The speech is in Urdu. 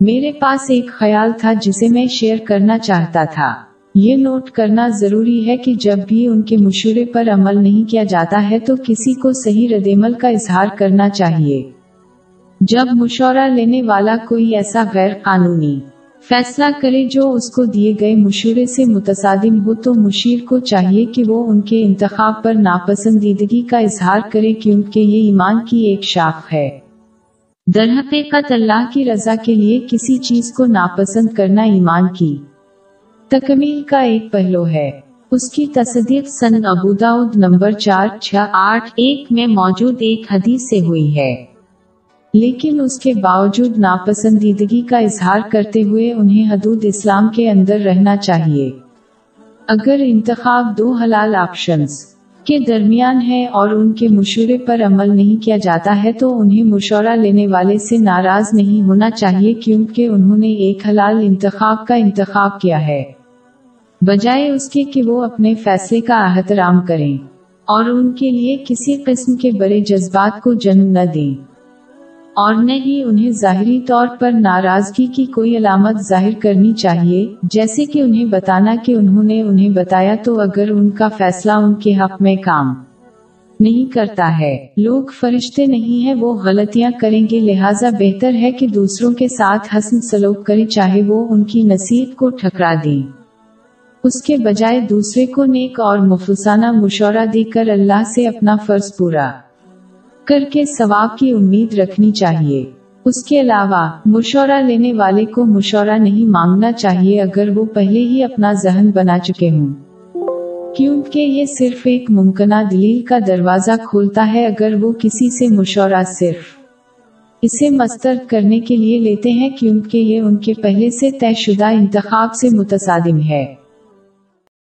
میرے پاس ایک خیال تھا جسے میں شیئر کرنا چاہتا تھا۔ یہ نوٹ کرنا ضروری ہے کہ جب بھی ان کے مشورے پر عمل نہیں کیا جاتا ہے تو کسی کو صحیح ردعمل کا اظہار کرنا چاہیے۔ جب مشورہ لینے والا کوئی ایسا غیر قانونی فیصلہ کرے جو اس کو دیے گئے مشورے سے متصادم ہو تو مشیر کو چاہیے کہ وہ ان کے انتخاب پر ناپسندیدگی کا اظہار کرے کیونکہ یہ ایمان کی ایک شاخ ہے۔ درحقیقت اللہ کی رضا کے لیے کسی چیز کو ناپسند کرنا ایمان کی۔ تکمیل کا ایک پہلو ہے۔ اس کی تصدیق سن ابوداؤد نمبر چار، چھ، آٹھ، ایک میں موجود ایک حدیث سے ہوئی ہے۔ لیکن اس کے باوجود ناپسندیدگی کا اظہار کرتے ہوئے انہیں حدود اسلام کے اندر رہنا چاہیے۔ اگر انتخاب دو حلال آپشنز کے درمیان ہے اور ان کے مشورے پر عمل نہیں کیا جاتا ہے تو انہیں مشورہ لینے والے سے ناراض نہیں ہونا چاہیے کیونکہ انہوں نے ایک حلال انتخاب کا انتخاب کیا ہے۔ بجائے اس کے کہ وہ اپنے فیصلے کا احترام کریں اور ان کے لیے کسی قسم کے بڑے جذبات کو جنم نہ دیں۔ اور نہ ہی انہیں ظاہری طور پر ناراضگی کی کوئی علامت ظاہر کرنی چاہیے، جیسے کہ انہیں بتانا کہ انہوں نے انہیں بتایا تو اگر ان کا فیصلہ ان کے حق میں کام نہیں کرتا ہے۔ لوگ فرشتے نہیں ہیں، وہ غلطیاں کریں گے۔ لہٰذا بہتر ہے کہ دوسروں کے ساتھ حسن سلوک کرے چاہے وہ ان کی نصیحت کو ٹھکرا دیں۔ اس کے بجائے دوسرے کو نیک اور مفلسانہ مشورہ دے کر اللہ سے اپنا فرض پورا کر کے ثواب کی امید رکھنی چاہیے۔ اس کے علاوہ، مشورہ لینے والے کو مشورہ نہیں مانگنا چاہیے اگر وہ پہلے ہی اپنا ذہن بنا چکے ہوں۔ کیونکہ یہ صرف ایک ممکنہ دلیل کا دروازہ کھولتا ہے اگر وہ کسی سے مشورہ صرف اسے مسترد کرنے کے لیے لیتے ہیں کیونکہ یہ ان کے پہلے سے طے شدہ انتخاب سے متصادم ہے۔